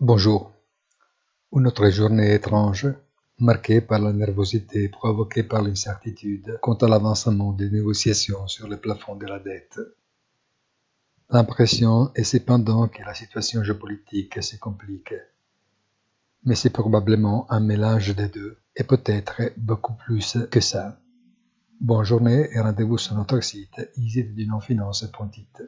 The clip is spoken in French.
Bonjour. Une autre journée étrange, marquée par la nervosité provoquée par l'incertitude quant à l'avancement des négociations sur le plafond de la dette. L'impression est cependant que la situation géopolitique se complique. Mais c'est probablement un mélange des deux, et peut-être beaucoup plus que ça. Bonne journée et rendez-vous sur notre site easyfinance.it.